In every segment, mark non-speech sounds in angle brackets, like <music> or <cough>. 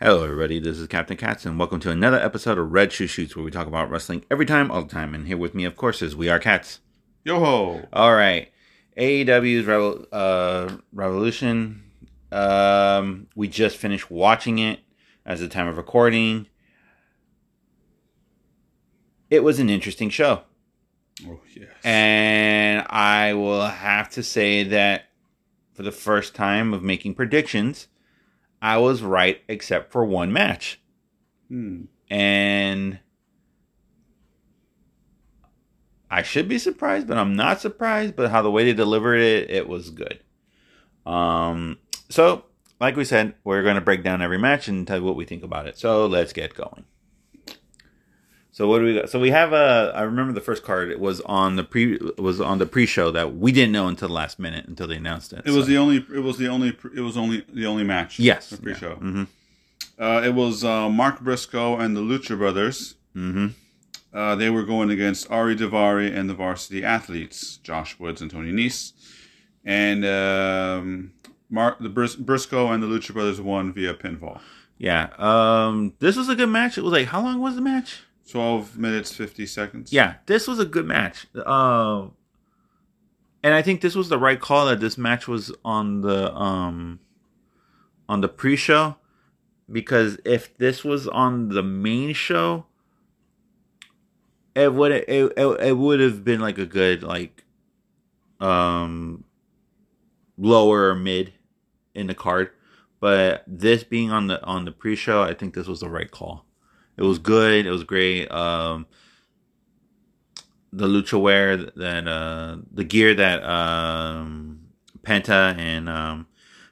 Hello, everybody. This is Captain Katz, and welcome to another episode of Red Shoe Shoots, where we talk about wrestling every time, all the time. And here with me, of course, is We Are Cats. Yo ho! All right, AEW's uh, Revolution. Um, we just finished watching it as the time of recording. It was an interesting show, Oh yes. and I will have to say that for the first time of making predictions, I was right except for one match. Hmm. and I should be surprised, but I'm not surprised. But how the way they delivered it, it was good. Um, so like we said, we're going to break down every match and tell you what we think about it. So let's get going. So what do we got? So we have a. I remember the first card. It was on the pre was on the pre show that we didn't know until the last minute until they announced it. It was So- the only. It was the only. It was only the only match. yes The pre-show. hmm Uh, it was uh, Mark Briscoe and the Lucha Brothers. hmm Uh, they were going against Ari Daivari and the Varsity Athletes, Josh Woods and Tony Nese. And um, Mark the Bris- Briscoe and the Lucha Brothers won via pinfall. Yeah. Um. This was a good match. It was like how long was the match? Twelve minutes fifty seconds. Yeah, this was a good match. Uh, and I think this was the right call that this match was on the um on the pre-show because if this was on the main show it would it, it, it would have been like a good like um lower or mid in the card but this being on the on the pre-show I think this was the right call. It was good. It was great. Um, the lucha wear that uh, the gear that um, Penta and um,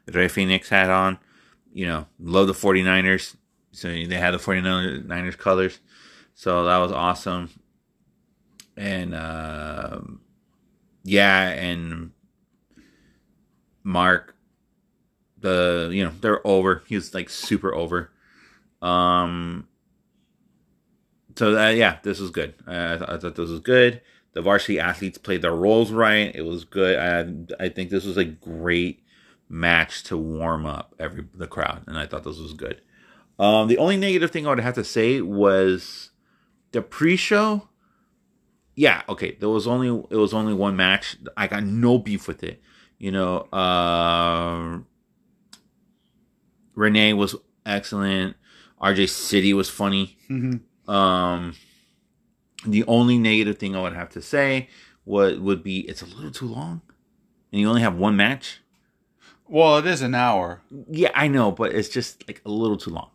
Rey Fenix had on. You know, love the 49ers. So they had the 49ers colors. So that was awesome. And um yeah, and Mark, the you know they're over. He was like super over. Um, so uh, yeah, this was good. Uh, I, th- I thought this was good. The varsity athletes played their roles right. It was good. I I think this was a great match to warm up every the crowd, and I thought this was good. Um, the only negative thing I would have to say was the pre-show. Yeah, okay. There was only it was only one match. I got no beef with it. You know, uh, Renee was excellent. RJ City was funny. Mhm. Um, the only negative thing I would have to say would would be it's a little too long, and you only have one match. Well, it is an hour. Yeah, I know, but it's just like a little too long.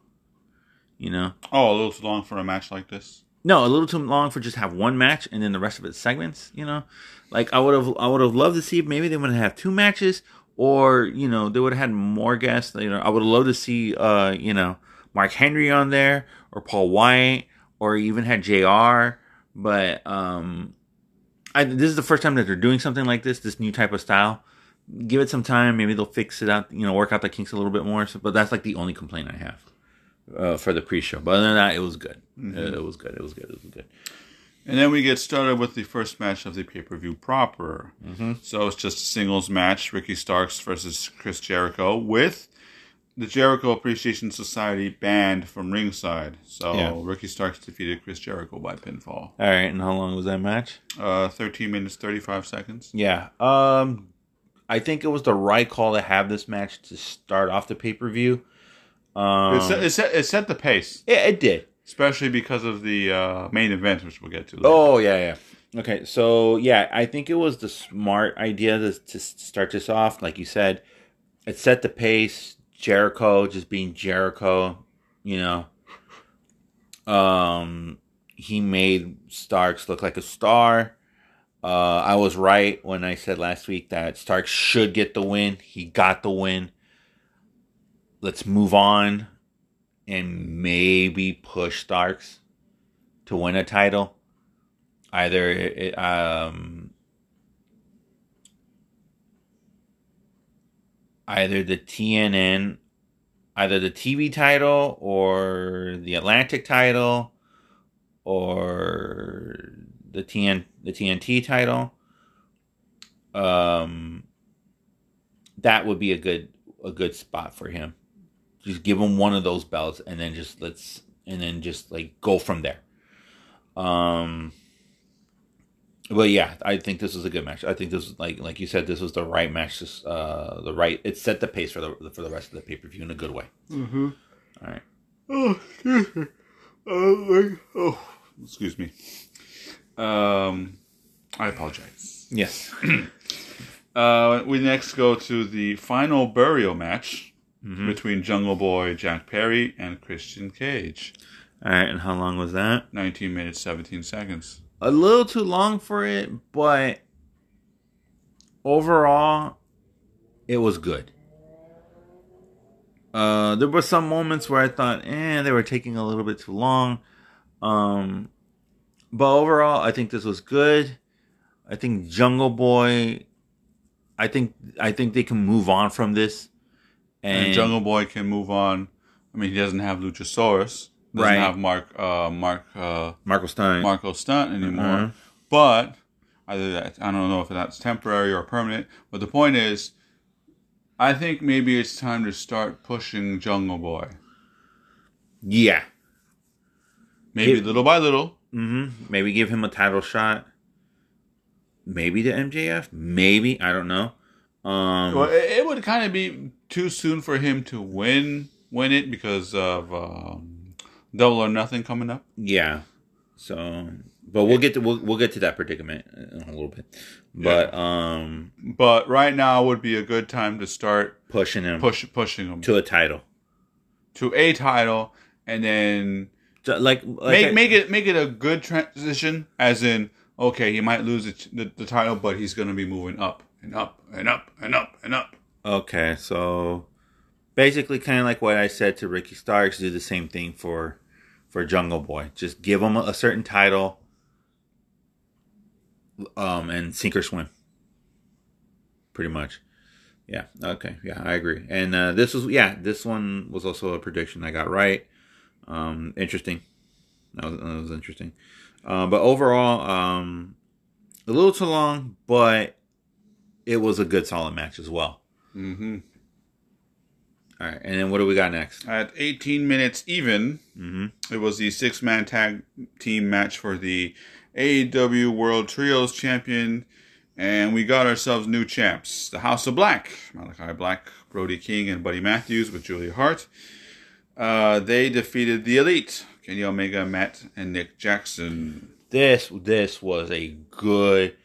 You know, Oh, a little too long for a match like this. no, a little too long for just have one match and then the rest of it segments. You know, like I would have I would have loved to see if maybe they would have two matches, or you know they would have had more guests. You know, I would have loved to see uh you know Mark Henry on there or Paul White or even had Jr. But um, I this is the first time that they're doing something like this, this new type of style. Give it some time, maybe they'll fix it out. You know, work out the kinks a little bit more. So, but that's like the only complaint I have uh, for the pre-show. But other than that, it was good. It, it was good. It was good. It was good. And then we get started with the first match of the pay per view proper. Mm-hmm. So it's just a singles match Ricky Starks versus Chris Jericho with the Jericho Appreciation Society banned from ringside. So Yeah. Ricky Starks defeated Chris Jericho by pinfall. All right, and how long was that match? Uh, 13 minutes, 35 seconds. Yeah. Um I think it was the right call to have this match to start off the pay-per-view. Um it, set, it, set, it set the pace, yeah, it did. especially because of the uh, main event, which we'll get to later. Oh, yeah, yeah. Okay, so yeah, I think it was the smart idea to, to start this off like you said. It set the pace, Jericho just being Jericho, you know. Um he made Starks look like a star. Uh, I was right when I said last week that Starks should get the win. He got the win. Let's move on and maybe push Starks to win a title. Either it, um, either the TNN, either the TV title or the Atlantic title or the TN the TNT title. Um, that would be a good a good spot for him. just give him one of those belts, and then just let's and then just like go from there. Um. But yeah, I think this was a good match. I think this was like like you said, this was the right match. Just, uh, the right it set the pace for the for the rest of the pay per view in a good way. Mm-hmm. All right. Oh, excuse me. Oh, oh, excuse me. Um, I apologize. Yes. <clears throat> Uh, we next go to the final burial match Mhm. between Jungle Boy Jack Perry and Christian Cage. All right, and how long was that? 19 minutes, 17 seconds. A little too long for it, but overall, it was good. Uh, there were some moments where I thought, eh, they were taking a little bit too long. Um, but overall, I think this was good. I think Jungle Boy. I think I think they can move on from this. And, Jungle Boy can move on. I mean, he doesn't have Luchasaurus. Doesn't Right. have Mark, uh, Mark, uh, Marco Stein. Marko Stunt anymore. Mhm. But either that, I don't know if that's temporary or permanent. But the point is, I think maybe it's time to start pushing Jungle Boy. yeah. Maybe It- little by little. Mm-hmm. Maybe give him a title shot. Maybe the MJF. Maybe I don't know. Um, Well, it, it would kind of be too soon for him to win win it because of um, Double or Nothing coming up. yeah. So, but we'll get to we'll, we'll get to that predicament in a little bit. But um, But right now would be a good time to start pushing him push pushing him to a title, to a title, and then So, like, like make I- make it make it a good transition. As in, okay, he might lose the, the, the title, but he's going to be moving up and up and up and up and up. Okay, so basically, kind of like what I said to Ricky Starks, do the same thing for for Jungle Boy. Just give him a, certain title, um, and sink or swim. Pretty much, yeah. Okay, yeah, I agree. And uh, this was, yeah, this one was also a prediction I got right. Um, interesting. That was, that was interesting. Uh, but overall, um, a little too long, but it was a good, solid match as well. hmm All right, and then what do we got next? At 18 minutes even, Mm-hmm. it was the six man tag team match for the AEW World Trios Champion, and we got ourselves new champs: the House of Black, Malachi Black, Brody King, and Buddy Matthews with Julia Hart. Uh, they defeated the Elite: Kenny Omega, Matt, and Nick Jackson. This this was a good,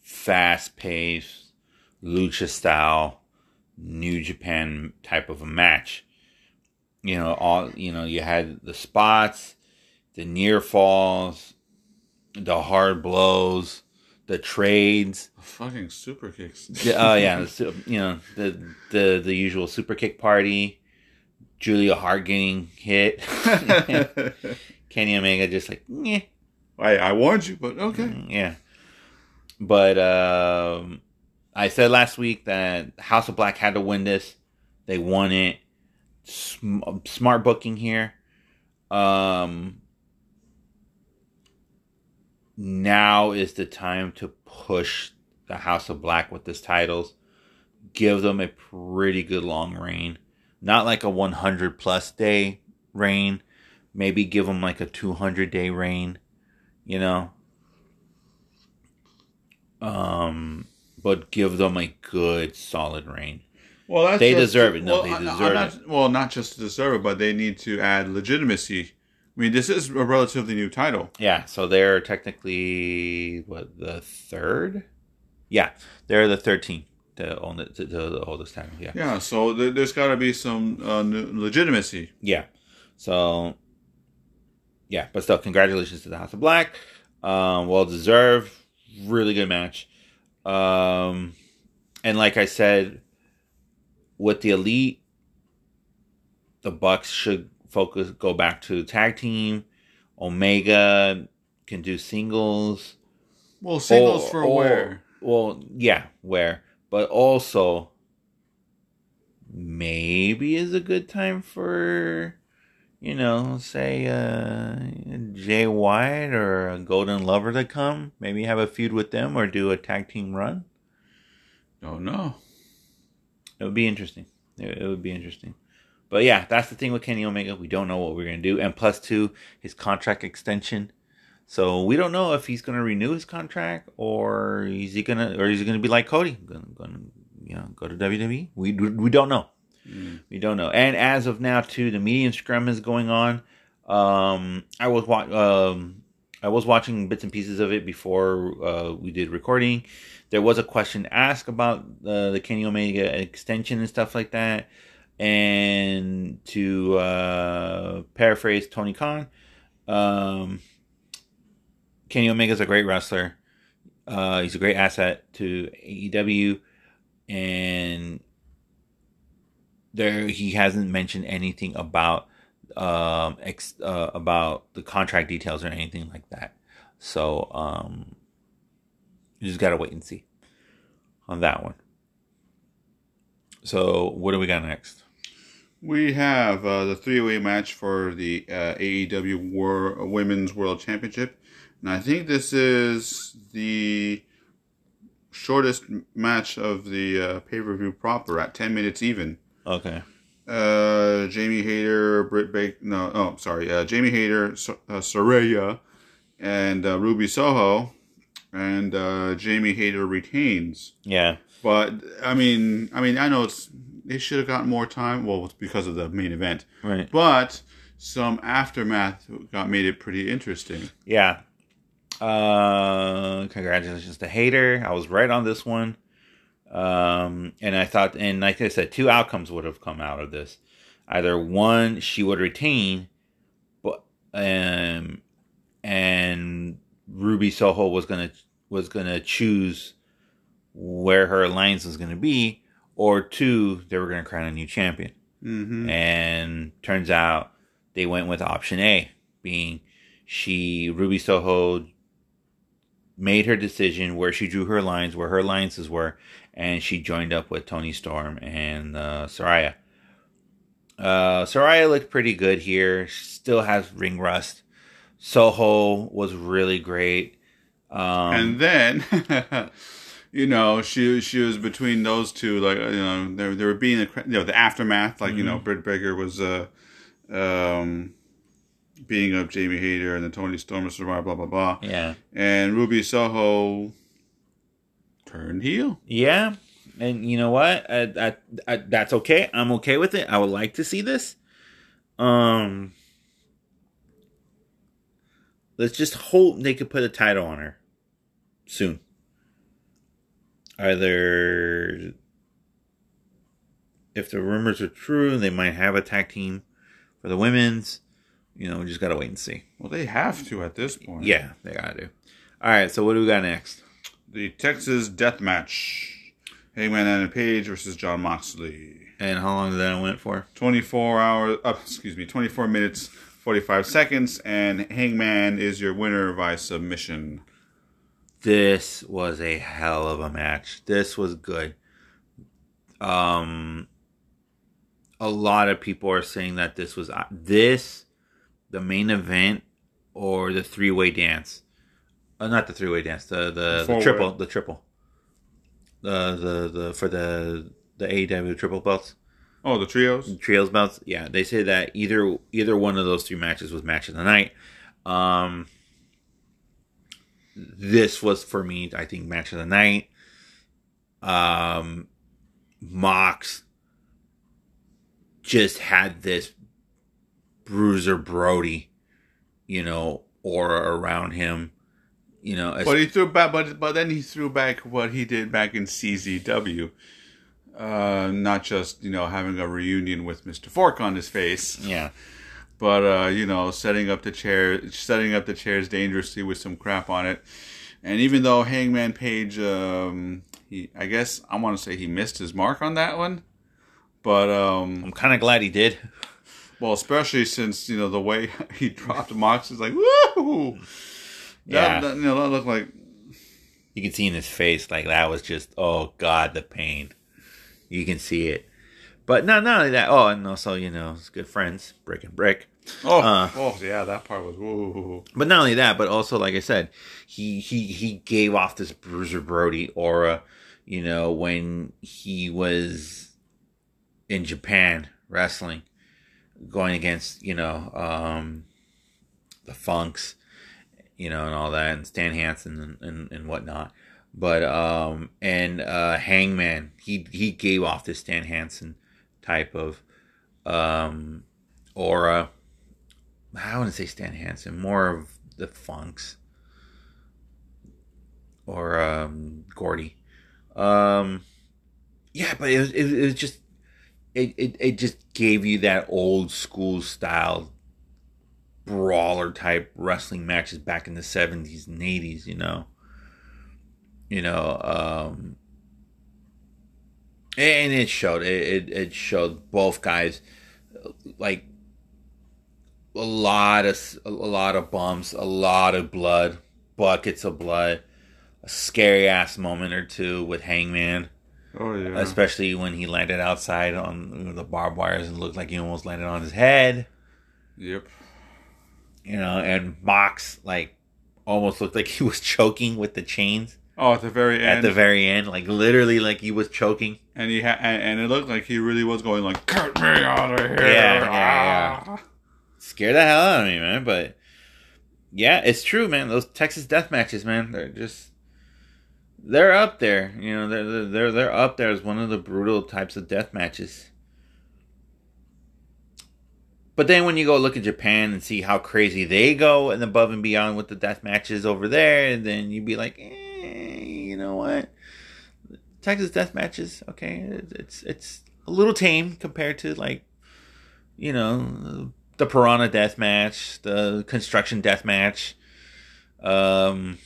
fast paced, lucha style, New Japan type of a match. You know, all you know, you had the spots, the near falls, the hard blows, the trades. Fucking super kicks. The, oh yeah, <laughs> the, you know the the the usual super kick party. Julia Hart getting hit. <laughs> Kenny Omega just like, yeah, I, I warned you, but okay. yeah. But um, I said last week that House of Black had to win this. They won it. Sm- smart booking here. Um, now is the time to push the House of Black with this titles. Give them a pretty good long reign. Not like a 100 plus day reign. Maybe give them like a 200 day reign. You know? Um, but give them a good solid reign. Well, that's They just- deserve it. No, well, they deserve not, Well, not just to deserve it, but they need to add legitimacy. I mean, this is a relatively new title. Yeah, so they're technically what the third? Yeah, they're the thirteenth to own the to, to hold this title. Yeah, Yeah, so th- there's got to be some uh, legitimacy. yeah. So, yeah, but still, congratulations to the House of Black. Um, well deserved, really good match. Um, and like I said, with the elite, the Bucks should focus go back to tag team. Omega can do singles. Well, singles Or- for or- where? Well, yeah, where, but also maybe is a good time for you know, say uh Jay White or a Golden Lover to come. Maybe have a feud with them or do a tag team run. Oh no. It would be interesting. It, it would be interesting. But yeah, that's the thing with Kenny Omega. We don't know what we're gonna do, and plus two, his contract extension. So we don't know if he's gonna renew his contract or is he gonna or is he gonna be like Cody, gonna, gonna you know go to WWE. We we don't know. Mm. We don't know. And as of now, too, the medium scrum is going on. Um, I was wa- um, I was watching bits and pieces of it before uh, we did recording. There was a question asked about uh, the Kenny Omega extension and stuff like that. And to uh, paraphrase Tony Khan, um, Kenny Omega's a great wrestler. Uh, he's a great asset to AEW, and there he hasn't mentioned anything about um ex, uh, about the contract details or anything like that. So um, you just gotta wait and see on that one. So what do we got next? We have uh, the three-way match for the uh, AEW War- Women's World Championship, and I think this is the shortest match of the uh, pay-per-view proper at ten minutes even. Okay. Uh, Jamie Hayter, Britt Baker, no, oh, sorry, uh, Jamie Hayter, uh, Saraya, and uh, Ruby Soho, and uh, Jamie Hayter retains. Yeah. But I mean, I mean, I know it's they should have gotten more time. Well, it's because of the main event, Right. but some aftermath got made it pretty interesting. Yeah. Uh, congratulations to Hayter. I was right on this one. Um, and I thought, and like I said, two outcomes would have come out of this. Either one, she would retain, but um, and Ruby Soho was gonna was gonna choose where her alliance was gonna be, or two, they were gonna crown a new champion. Mm-hmm. And turns out they went with option A, being she Ruby Soho made her decision where she drew her lines, where her alliances were, and she joined up with Toni Storm and uh, Saraya. Uh, Saraya looked pretty good here. She still has ring rust. Soho was really great. Um, and then, <laughs> you know, she she was between those two. Like you know, they they were being you know the aftermath. Like you know, Britt Baker was uh um being of Jamie Hayter and then Toni Storm was survived. Blah blah blah. yeah, And Ruby Soho turned heel. Yeah, and you know what? I, I, I, that's okay. I'm okay with it. I would like to see this. Um, let's just hope they could put a title on her soon. Either, if the rumors are true, they might have a tag team for the women's. You know, we just gotta wait and see. Well, they have to at this point. Yeah, they gotta do. All right, so what do we got next? The Texas Death Match. Hangman Adam Page versus John Moxley. And how long did that went for? 24 hours, uh, excuse me, 24 minutes, 45 seconds, and Hangman is your winner by submission. this was a hell of a match. This was good. Um, a lot of people are saying that this was uh, this, the main event, or the three way dance. Uh, not the three way dance. The the, the Four-way. triple. The triple. The the the for the the AEW triple belts Oh, the trios? trios belts. Yeah, they say that either either one of those three matches was match of the night. Um, this was for me, I think, match of the night. Um, Mox just had this Bruiser Brody, you know, aura around him. You know, as- But he threw back, but but then he threw back what he did back in CZW. Uh, not just you know having a reunion with Mister Fork on his face, yeah, but uh, you know setting up the chair, setting up the chairs dangerously with some crap on it. And even though Hangman Page, um, he I guess I want to say he missed his mark on that one, but um, I'm kind of glad he did. well, especially since you know the way <laughs> he dropped Mox is like woo. Yeah. That, that, you know that looked like You can see in his face like that was just oh god the pain. You can see it. But no, not only that. Oh, and also you know, it's good friends, brick and brick. oh Uh. oh yeah that part was woo. But not only that, but also like I said, he he he gave off this Bruiser Brody aura. You know, when he was in Japan wrestling, going against you know um, the Funks, you know, and all that, and Stan Hansen and, and, and whatnot. But um, and uh, Hangman, he he gave off this Stan Hansen type of um, aura. I wouldn't say Stan Hansen, more of the Funks or um, Gordy. Um, yeah, but it was, it, it was just it, it it just gave you that old school style brawler type wrestling matches back in the seventies and eighties. You know, you know, um, and it showed it, it it showed both guys like a lot of a lot of bumps, a lot of blood, buckets of blood, a scary ass moment or two with Hangman. Oh yeah. Especially when he landed outside on the barbed wires and looked like he almost landed on his head. Yep. You know, and Mox like almost looked like <laughs> he was choking with the chains. Oh, at the very end. At the very end, like literally, like he was choking. And he ha- and, and it looked like he really was going like, "Cut me out of here!" Yeah, yeah, Ah. yeah. Scared the hell out of me, man. But yeah, it's true, man. Those Texas death matches, man, they're just they're up there. You know, they're they're they're, they're up there as one of the brutal types of death matches. But then when you go look at Japan and see how crazy they go and above and beyond with the death matches over there, and then you'd be like, eh, you know what? Texas death matches, okay, it's it's a little tame compared to like, you know, the Piranha death match, the construction death match, um,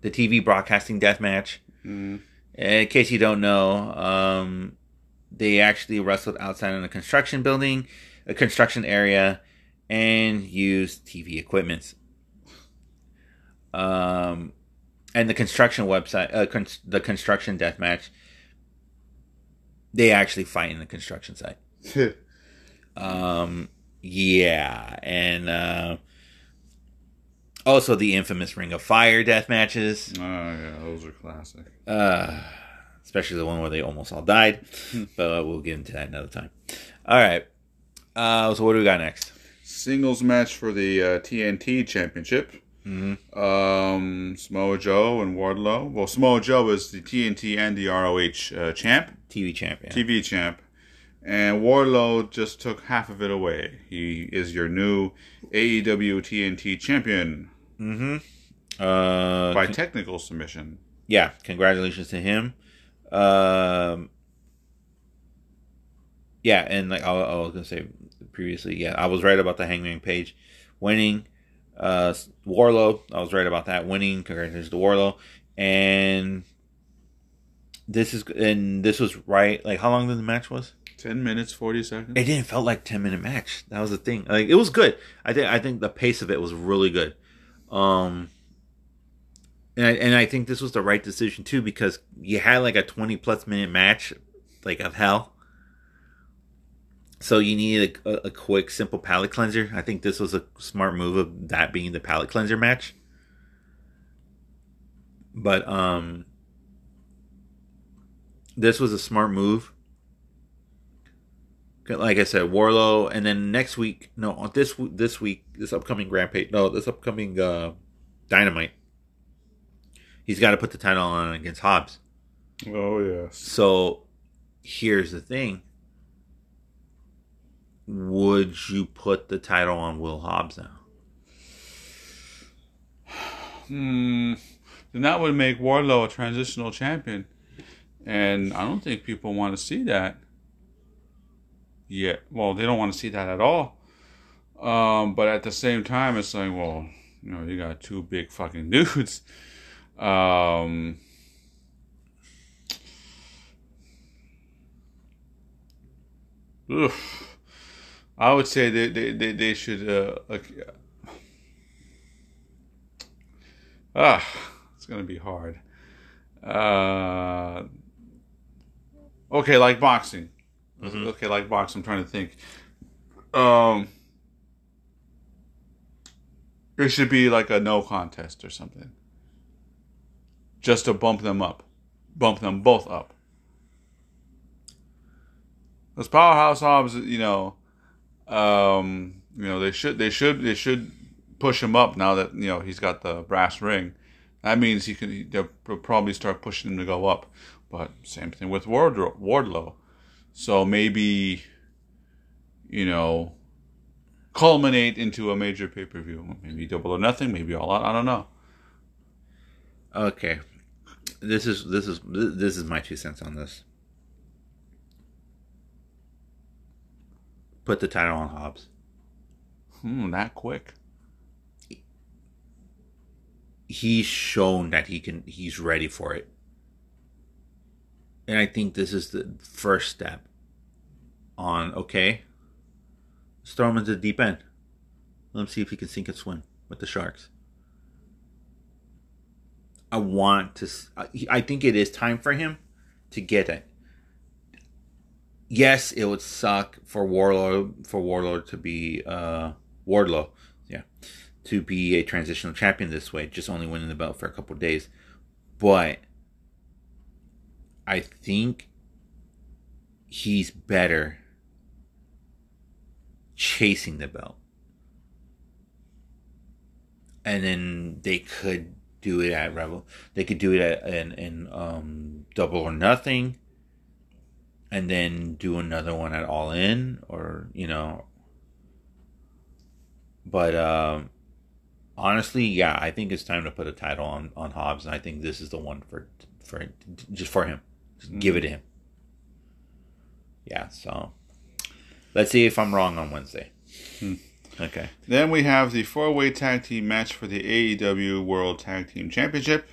the TV broadcasting death match. Mm. In case you don't know, um, they actually wrestled outside in a construction building, a construction area, and used TV equipment. Um, and the construction website, uh, con- the construction death match, they actually fight in the construction site. <laughs> Um, yeah, and uh, also the infamous Ring of Fire death matches. Oh yeah, those are classic. Uh, especially the one where they almost all died. <laughs> but we'll get into that another time. All right. Uh, so what do we got next? Singles match for the uh, TNT Championship. Mm-hmm. Um, Samoa Joe and Wardlow. Well, Samoa Joe is the TNT and the ROH uh, champ, TV champion. TV champ, and Wardlow just took half of it away. He is your new AEW TNT champion Mm-hmm. Uh, by technical submission. yeah, congratulations to him. Um, yeah, and like I, I was gonna say previously, yeah, I was right about the Hangman Page winning. Uh, Wardlow, I was right about that winning. Congratulations to Wardlow, and this is and this was right. Like how long did the match was? Ten minutes, forty seconds. It didn't felt like ten minute match. That was the thing. Like it was good. I think I think the pace of it was really good. Um, and I, and I think this was the right decision too because you had like a twenty plus minute match, like of hell. So you need a, a, quick, simple palate cleanser. I think this was a smart move of that being the palate cleanser match. But um, this was a smart move like I said, Wardlow, and then next week, no, this this week, this upcoming Rampage, no, this upcoming uh, Dynamite, he's got to put the title on against Hobbs. Oh yes. So here's the thing: Would you put the title on Will Hobbs now? Hmm. Then that would make Wardlow a transitional champion, and I don't think people want to see that. Yeah, well, they don't want to see that at all. Um, but at the same time, it's like, well, you know, you got two big fucking <laughs> dudes. Um, ugh. I would say they they, they, they should uh, like, ah, it's gonna be hard. Uh, okay, like boxing. Mhm. Okay, like boxing. I'm trying to think. Um, it should be like a no contest or something. Just to bump them up, bump them both up. Because Powerhouse Hobbs, you know, Um, you know, they should they should they should push him up now that you know he's got the brass ring. That means he can they'll probably start pushing him to go up. But same thing with Wardlow. Wardlow. So maybe, you know, culminate into a major pay per view. Maybe double or nothing. Maybe all out. I don't know. Okay, this is this is this is my two cents on this. Put the title on Hobbs. Hmm, that quick. He's shown that he can. He's ready for it, and I think this is the first step. On okay, let's throw him into the deep end. Let him see if he can sink and swim with the sharks. I want to. I think it is time for him to get it. Yes, it would suck for Warlord for Warlord to be uh, Wardlow, yeah, to be a transitional champion this way, just only winning the belt for a couple days. But I think he's better chasing the belt. And then they could do it at Rebel. They could do it at, in, in um, Double or Nothing. And then do another one at All In, or, you know, but um, honestly, yeah, I think it's time to put a title on on Hobbs, and I think this is the one for for just for him. Just mm-hmm. give it to him. Yeah. So let's see if I'm wrong on Wednesday. Hmm. Okay. Then we have the four way tag team match for the AEW World Tag Team Championship,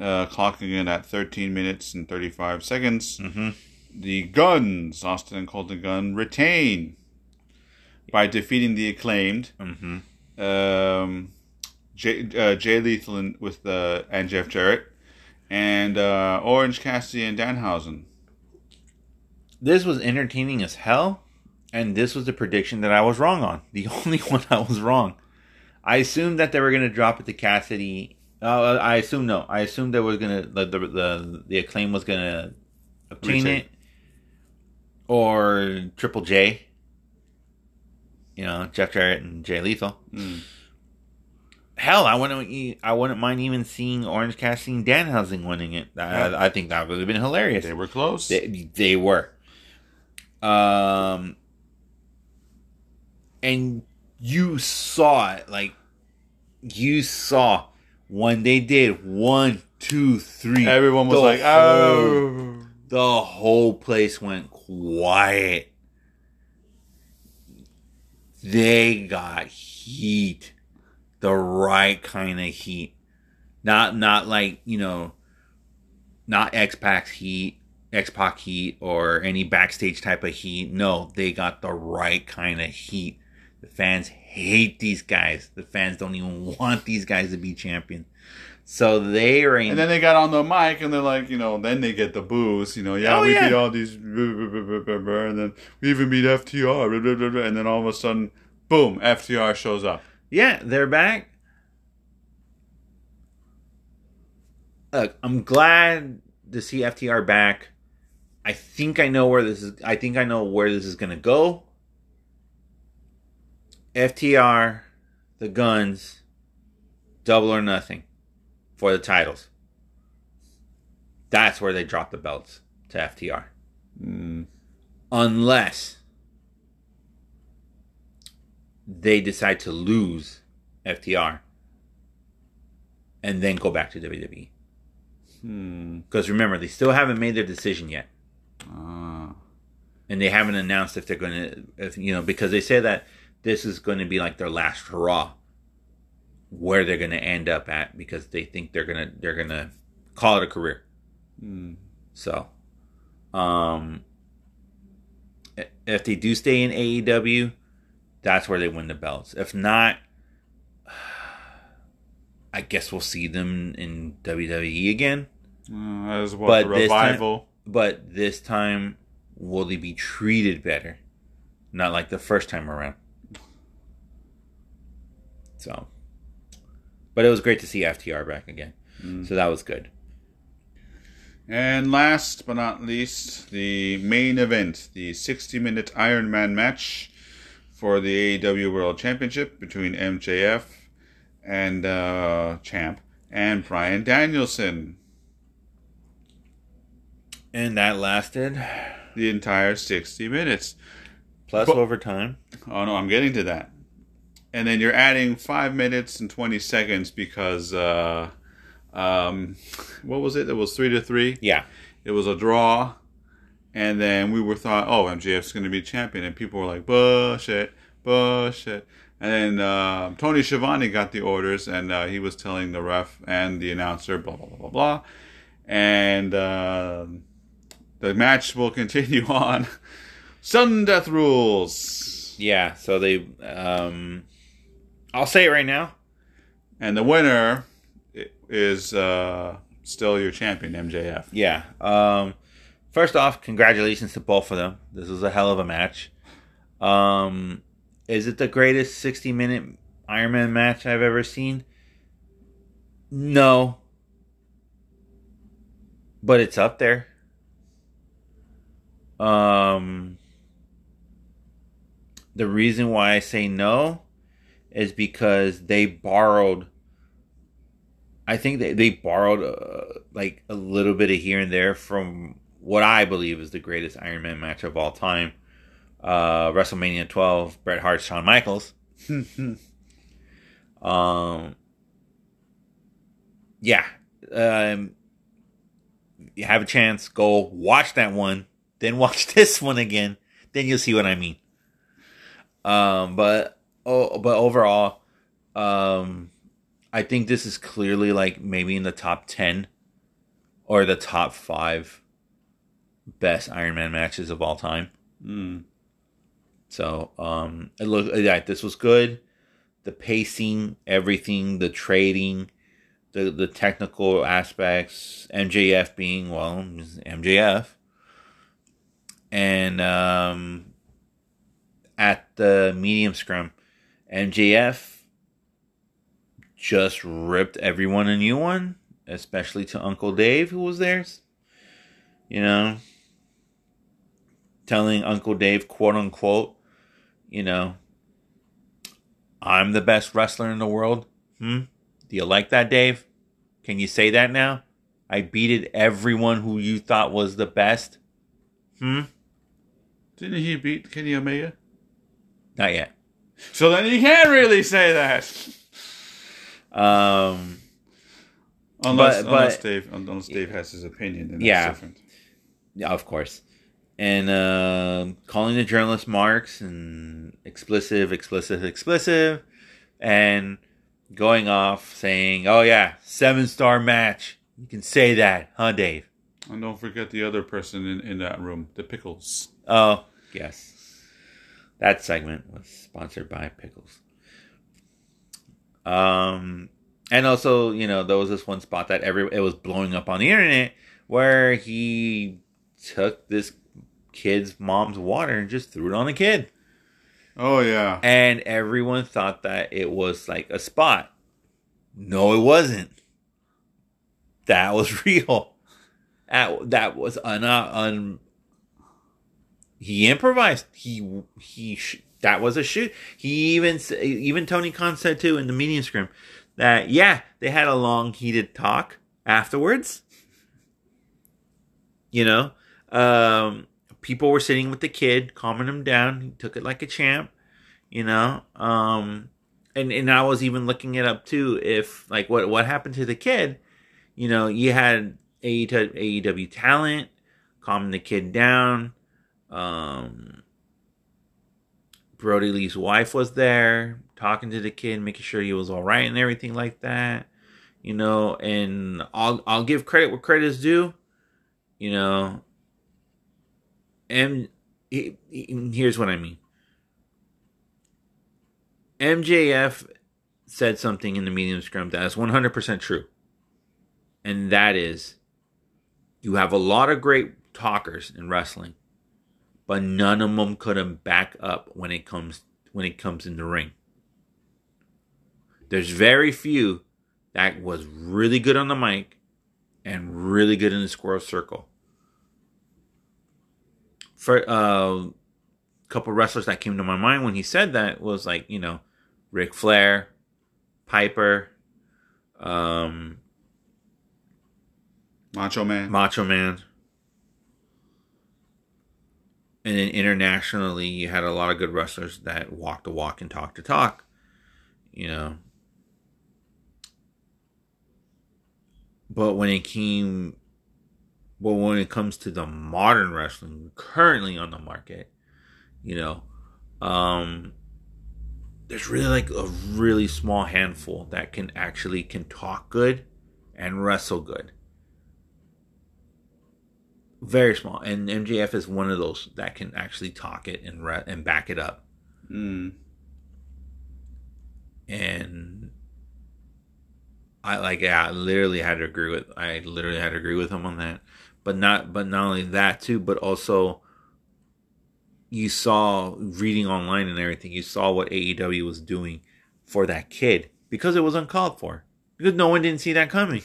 uh, clocking in at 13 minutes and 35 seconds. Mm-hmm. The Gunns, Austin and Colton Gunn, retain by defeating the acclaimed. Mm-hmm. Um, Jay, uh, Jay Lethal with the uh, and Jeff Jarrett, and uh, Orange Cassidy and Danhausen. This was entertaining as hell, and this was the prediction that I was wrong on. The <laughs> only one I was wrong. I assumed that they were going to drop it to Cassidy. Uh, I assume no. I assumed they was going to the, the the the acclaim was going to obtain Retain. it, or Triple J you know, Jeff Jarrett and Jay Lethal. Mm. Hell, I wouldn't. I wouldn't mind even seeing Orange Cassidy and Danhausen winning it. I, I, think that would have been hilarious. They were close. They, they were. Um, and you saw it, like you saw when they did one, two, three. Everyone was like, "Oh!" The whole place went quiet they got heat, the right kind of heat, not not like you know, not X Pac heat, X Pac heat, or any backstage type of heat. No, they got the right kind of heat. The fans hate these guys. The fans don't even <laughs> want these guys to be champion. So they are, and then they got on the mic, and they're like, you know, then they get the booze, you know, yeah, oh, we yeah. beat all these, and then we even beat FTR, and then all of a sudden, boom, FTR shows up. Yeah, they're back. Look, I'm glad to see FTR back. I think I know where this is. I think I know where this is going to go. FTR, the guns, double or nothing for the titles. That's where they drop the belts to FTR. Mm. Unless they decide to lose FTR and then go back to WWE. Because hmm. remember, they still haven't made their decision yet. Ah. And they haven't announced if they're going to, you know, because they say that this is going to be like their last Raw where they're going to end up at because they think they're going to they're going to call it a career. Mm. So, um, if they do stay in AEW, that's where they win the belts. If not, <sighs> I guess we'll see them in WWE again. Uh, as well, but revival. Time, but this time, will they be treated better? Not like the first time around. So but it was great to see FTR back again. Mm. So that was good. And last but not least, the main event, the 60 minute Iron Man match for the AEW World Championship between MJF and uh, Champ and Bryan Danielson. And that lasted The entire 60 minutes. plus But- overtime. Oh no, I'm getting to that. And then you're adding five minutes and 20 seconds because, uh, um, what was it? It was three to three. Yeah. It was a draw. And then we were thought, oh, MJF's going to be champion. And people were like, bullshit, bullshit. And then uh, Tony Schiavone got the orders and uh, he was telling the ref and the announcer, blah, blah, blah, blah, blah. And uh, the match will <laughs> continue on. Sudden death rules. Yeah. So they, um, I'll say it right now. And the winner is uh, still your champion, MJF. Yeah. Um, first off, congratulations to both of them. This was a hell of a match. Um, is it the greatest 60 minute Iron Man match I've ever seen? No. But it's up there. Um, the reason why I say no is because they borrowed I think they, they borrowed uh, like a little bit of here and there from what I believe is the greatest Iron Man match of all time. Uh, WrestleMania 12, Bret Hart, Shawn Michaels. <laughs> um, yeah. Um, you have a chance, go watch that one, then watch <laughs> this one again, then you'll see what I mean. Um, but oh, but overall, um, I think this is clearly like maybe in the top 10 or the top 5 best Iron Man matches of all time. Mm. So, um it look yeah, this was good. The pacing, everything, the trading, the the technical aspects, MJF being well, MJF. And um at the medium scrum, MJF just ripped everyone a new one, especially to Uncle Dave, who was there. You know, telling Uncle Dave, quote unquote, you know, I'm the best wrestler in the world. Hmm? Do you like that, Dave? Can you say that now? I beated everyone who you thought was the best. Hmm? Didn't he beat Kenny Omega? Not yet. So then you can't really say that. Um, Unless, But- unless Dave unless Dave has his opinion, then that's Yeah. different. Yeah, of course. And uh, calling the journalist marks and explicit, explicit, explicit, and going off saying, "Oh yeah, seven star match. You can say that, huh, Dave?" And don't forget the other person in, in that room, the pickles. Oh yes, that segment was sponsored by Pickles. Um, and also, you know, there was this one spot that every it was blowing up on the internet where he took this kid's mom's water and just threw it on the kid. Oh yeah. And everyone thought that it was like a spot. No, it wasn't. That was <laughs> real. That that was un, un he improvised. He he that was a shoot. He even even Tony Khan said too in the media scrum that yeah they had a long heated talk afterwards. You know, um, people were sitting with the kid, calming him down. He took it like a champ. You know, um, and and I was even looking it up too. If like what what happened to the kid, you know, you had AEW talent calming the kid down. Um, Brodie Lee's wife was there talking to the kid, making sure he was all right and everything like that. You know, and I'll I'll give credit where credit is due. You know, and he- he- here's what I mean. MJF said something in the medium scrum that is 100% true. And that is you have a lot of great talkers in wrestling, but none of them could them back up when it comes when it comes in the ring. There's very few that was really good on the mic and really good in the squared circle. For uh couple wrestlers that came to my mind when he said that was like you know, Ric Flair, Piper, um, Macho Man. Macho Man. And then internationally, you had a lot of good wrestlers that walk the walk and talk the talk. You know. But when it came, but when it comes to the modern wrestling currently on the market, you know, um, there's really like a really small handful that can actually can talk good and wrestle good very small, and MJF is one of those that can actually talk it and re- and back it up. Mm. And I like, yeah, I literally had to agree with. I literally had to agree with him on that. But not, but not only that too, but also you saw reading online and everything. You saw what AEW was doing for that kid because it was uncalled for. Because no one didn't see that coming.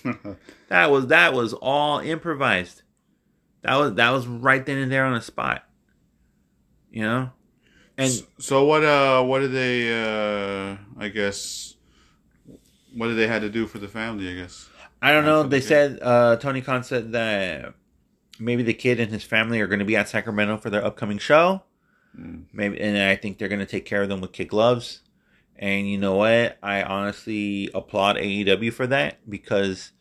<laughs> that was that was all improvised. That was that was right then and there on the spot. You know? And so, what uh what did they uh I guess what did they had to do for the family, I guess? I don't know. the They kid. said uh Tony Khan said that maybe the kid and his family are going to be at Sacramento for their upcoming show. Mm. Maybe and I think they're going to take care of them with kid gloves. And you know what? I honestly applaud AEW for that because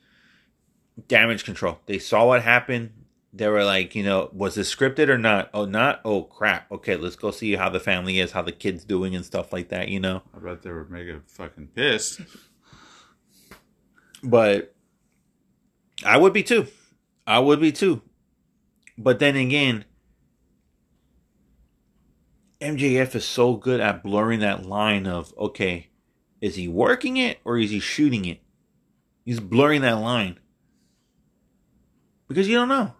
damage control. They saw what happened. They were like, you know, was this scripted or not? Oh, not. Oh, crap. Okay, let's go see how the family is, how the kid's doing, and stuff like that. You know. I bet they were mega fucking pissed. <laughs> But I would be too. I would be too. But then again, MJF is so good at blurring that line of okay, is he working it or is he shooting it? He's blurring that line. Because you don't know.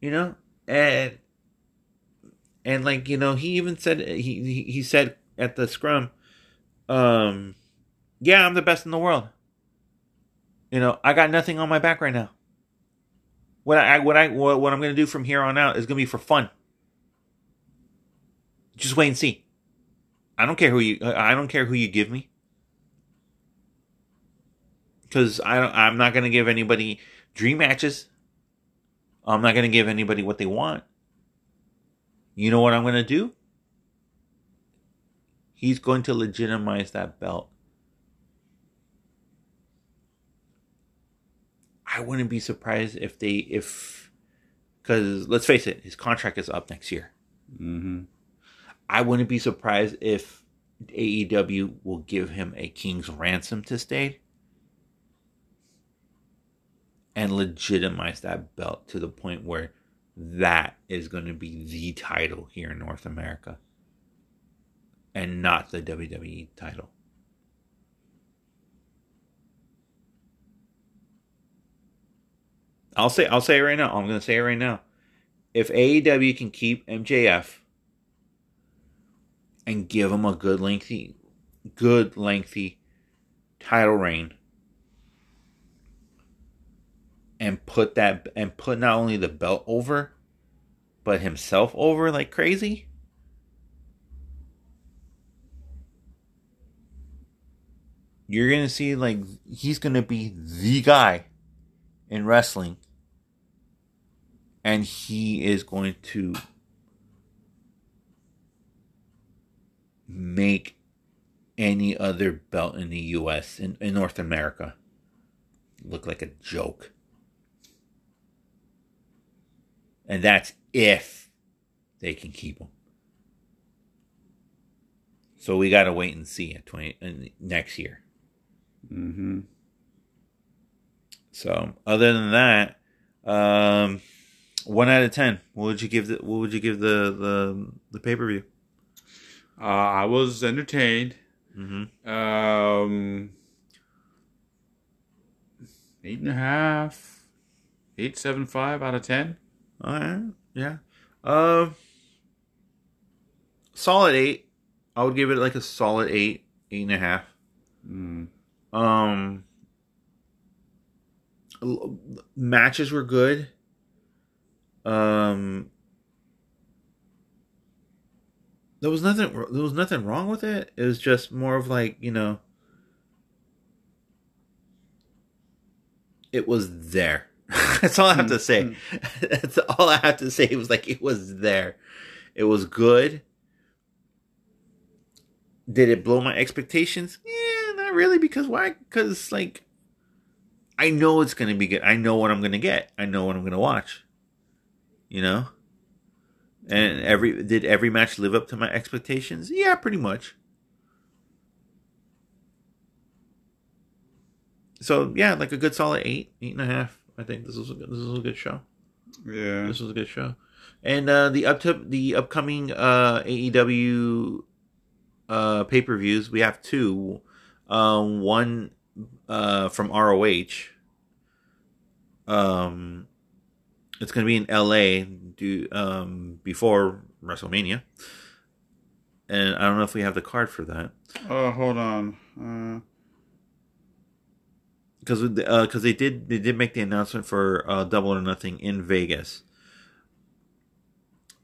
You know? And and like, you know, he even said he he, said at the scrum, um, yeah, I'm the best in the world. You know, I got nothing on my back right now. What I what I what, what I'm to do from here on out is to be for fun. Just wait and see. I don't care who you I don't care who you give me. Cuz I don't I'm not to give anybody dream matches. I'm not going to give anybody what they want. You know what I'm going to do? He's going to legitimize that belt. I wouldn't be surprised if they if because let's face it, his contract is up next year. Mm-hmm. I wouldn't be surprised if AEW will give him a king's ransom to stay and legitimize that belt to the point where that is going to be the title here in North America and not the WWE title. I'll say I'll say it right now. I'm going to say it right now. If AEW can keep MJF and give him a good lengthy good lengthy title reign and put that and put not only the belt over but himself over like crazy you're to see like he's to be the guy in wrestling and he is going to make any other belt in the US in, in North America look like a joke. And that's if they can keep him. So we got to wait and see at 20 in next year. Mm-hmm. So other than that, um, one out of ten. What would you give the What would you give the the the pay per view? Uh, I was entertained. Mm-hmm. Um, eight and a half, eight seven five out of ten. All right, yeah. Um, solid eight. I would give it like a solid eight, eight and a half. Mm. Um, matches were good. Um, there was nothing there was nothing wrong with it. It was just more of like, you know, it was there. <laughs> That's all I have to mm, say. Mm. <laughs> That's all I have to say. It was like it was there. It was good. Did it blow my expectations? Yeah, not really. Because why? Because like, I know it's gonna be good. I know what I'm gonna get. I know what I'm gonna watch. You know. And every did every match live up to my expectations? Yeah, pretty much. So yeah, like a good solid eight, eight and a half. I think this was a good, this was a good show. Yeah. This was a good show. And uh, the up to the upcoming uh, AEW uh, pay per views, we have two. Um, one uh, from ROH. Um, it's going to be in LA do, um, before WrestleMania. And I don't know if we have the card for that. Oh, hold on. Uh, because because uh, they did they did make the announcement for uh, Double or Nothing in Vegas,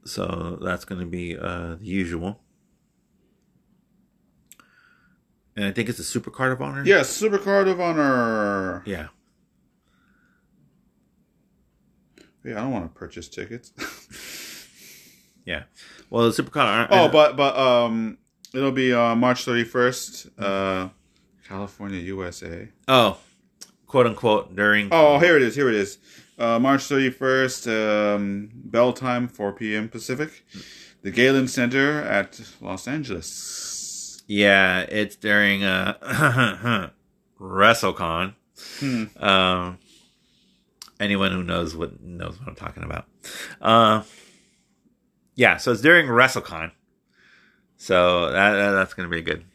so that's going to be uh, the usual. And I think it's a Super Card of Honor. yes, Super Card of Honor. Yeah. Yeah, I don't want to purchase tickets. <laughs> Yeah. Well, the Super Card. oh, but but um, it'll be uh, March thirty first, uh, California, USA. oh, quote unquote during. Oh, here it is. Here it is. Uh, March 31st, um, bell time, 4 p.m. Pacific. The Galen Center at Los Angeles. Yeah, it's during uh, <coughs> WrestleCon. Hmm. Um, anyone who knows what knows what I'm talking about. Uh, yeah, so it's during WrestleCon. So that, that that's gonna be good.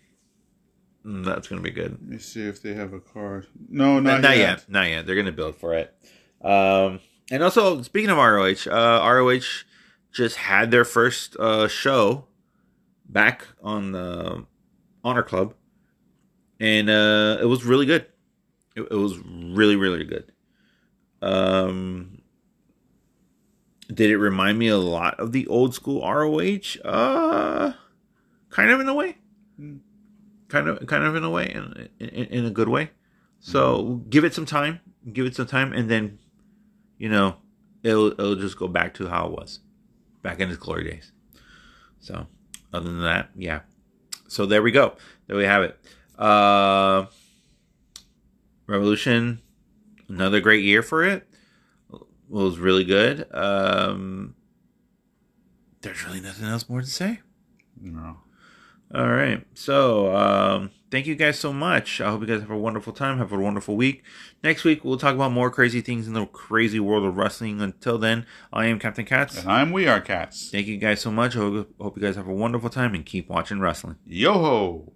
Mm, That's gonna be good. Let me see if they have a card. No, not, not yet. yet. Not yet. They're gonna build for it. Um, and also speaking of ROH, uh, ROH just had their first uh, show back on the Honor Club, and uh, it was really good. It, it was really really good. Um, did it remind me a lot of the old school ROH? Uh, kind of in a way. Kind of, kind of in a way, in in, in a good way. So give it some time. Give it some time, and then, you know, it'll it'll just go back to how it was, back in its glory days. So, other than that, yeah. So there we go. There we have it. Uh, Revolution, another great year for it. Was really good. Um, there's really nothing else more to say. No. All right. So, um, thank you guys so much. I hope you guys have a wonderful time. Have a wonderful week. Next week, we'll talk about more crazy things in the crazy world of wrestling. Until then, I am Captain Cats. And I'm We Are Cats. Thank you guys so much. I hope hope you guys have a wonderful time and keep watching wrestling. Yo ho!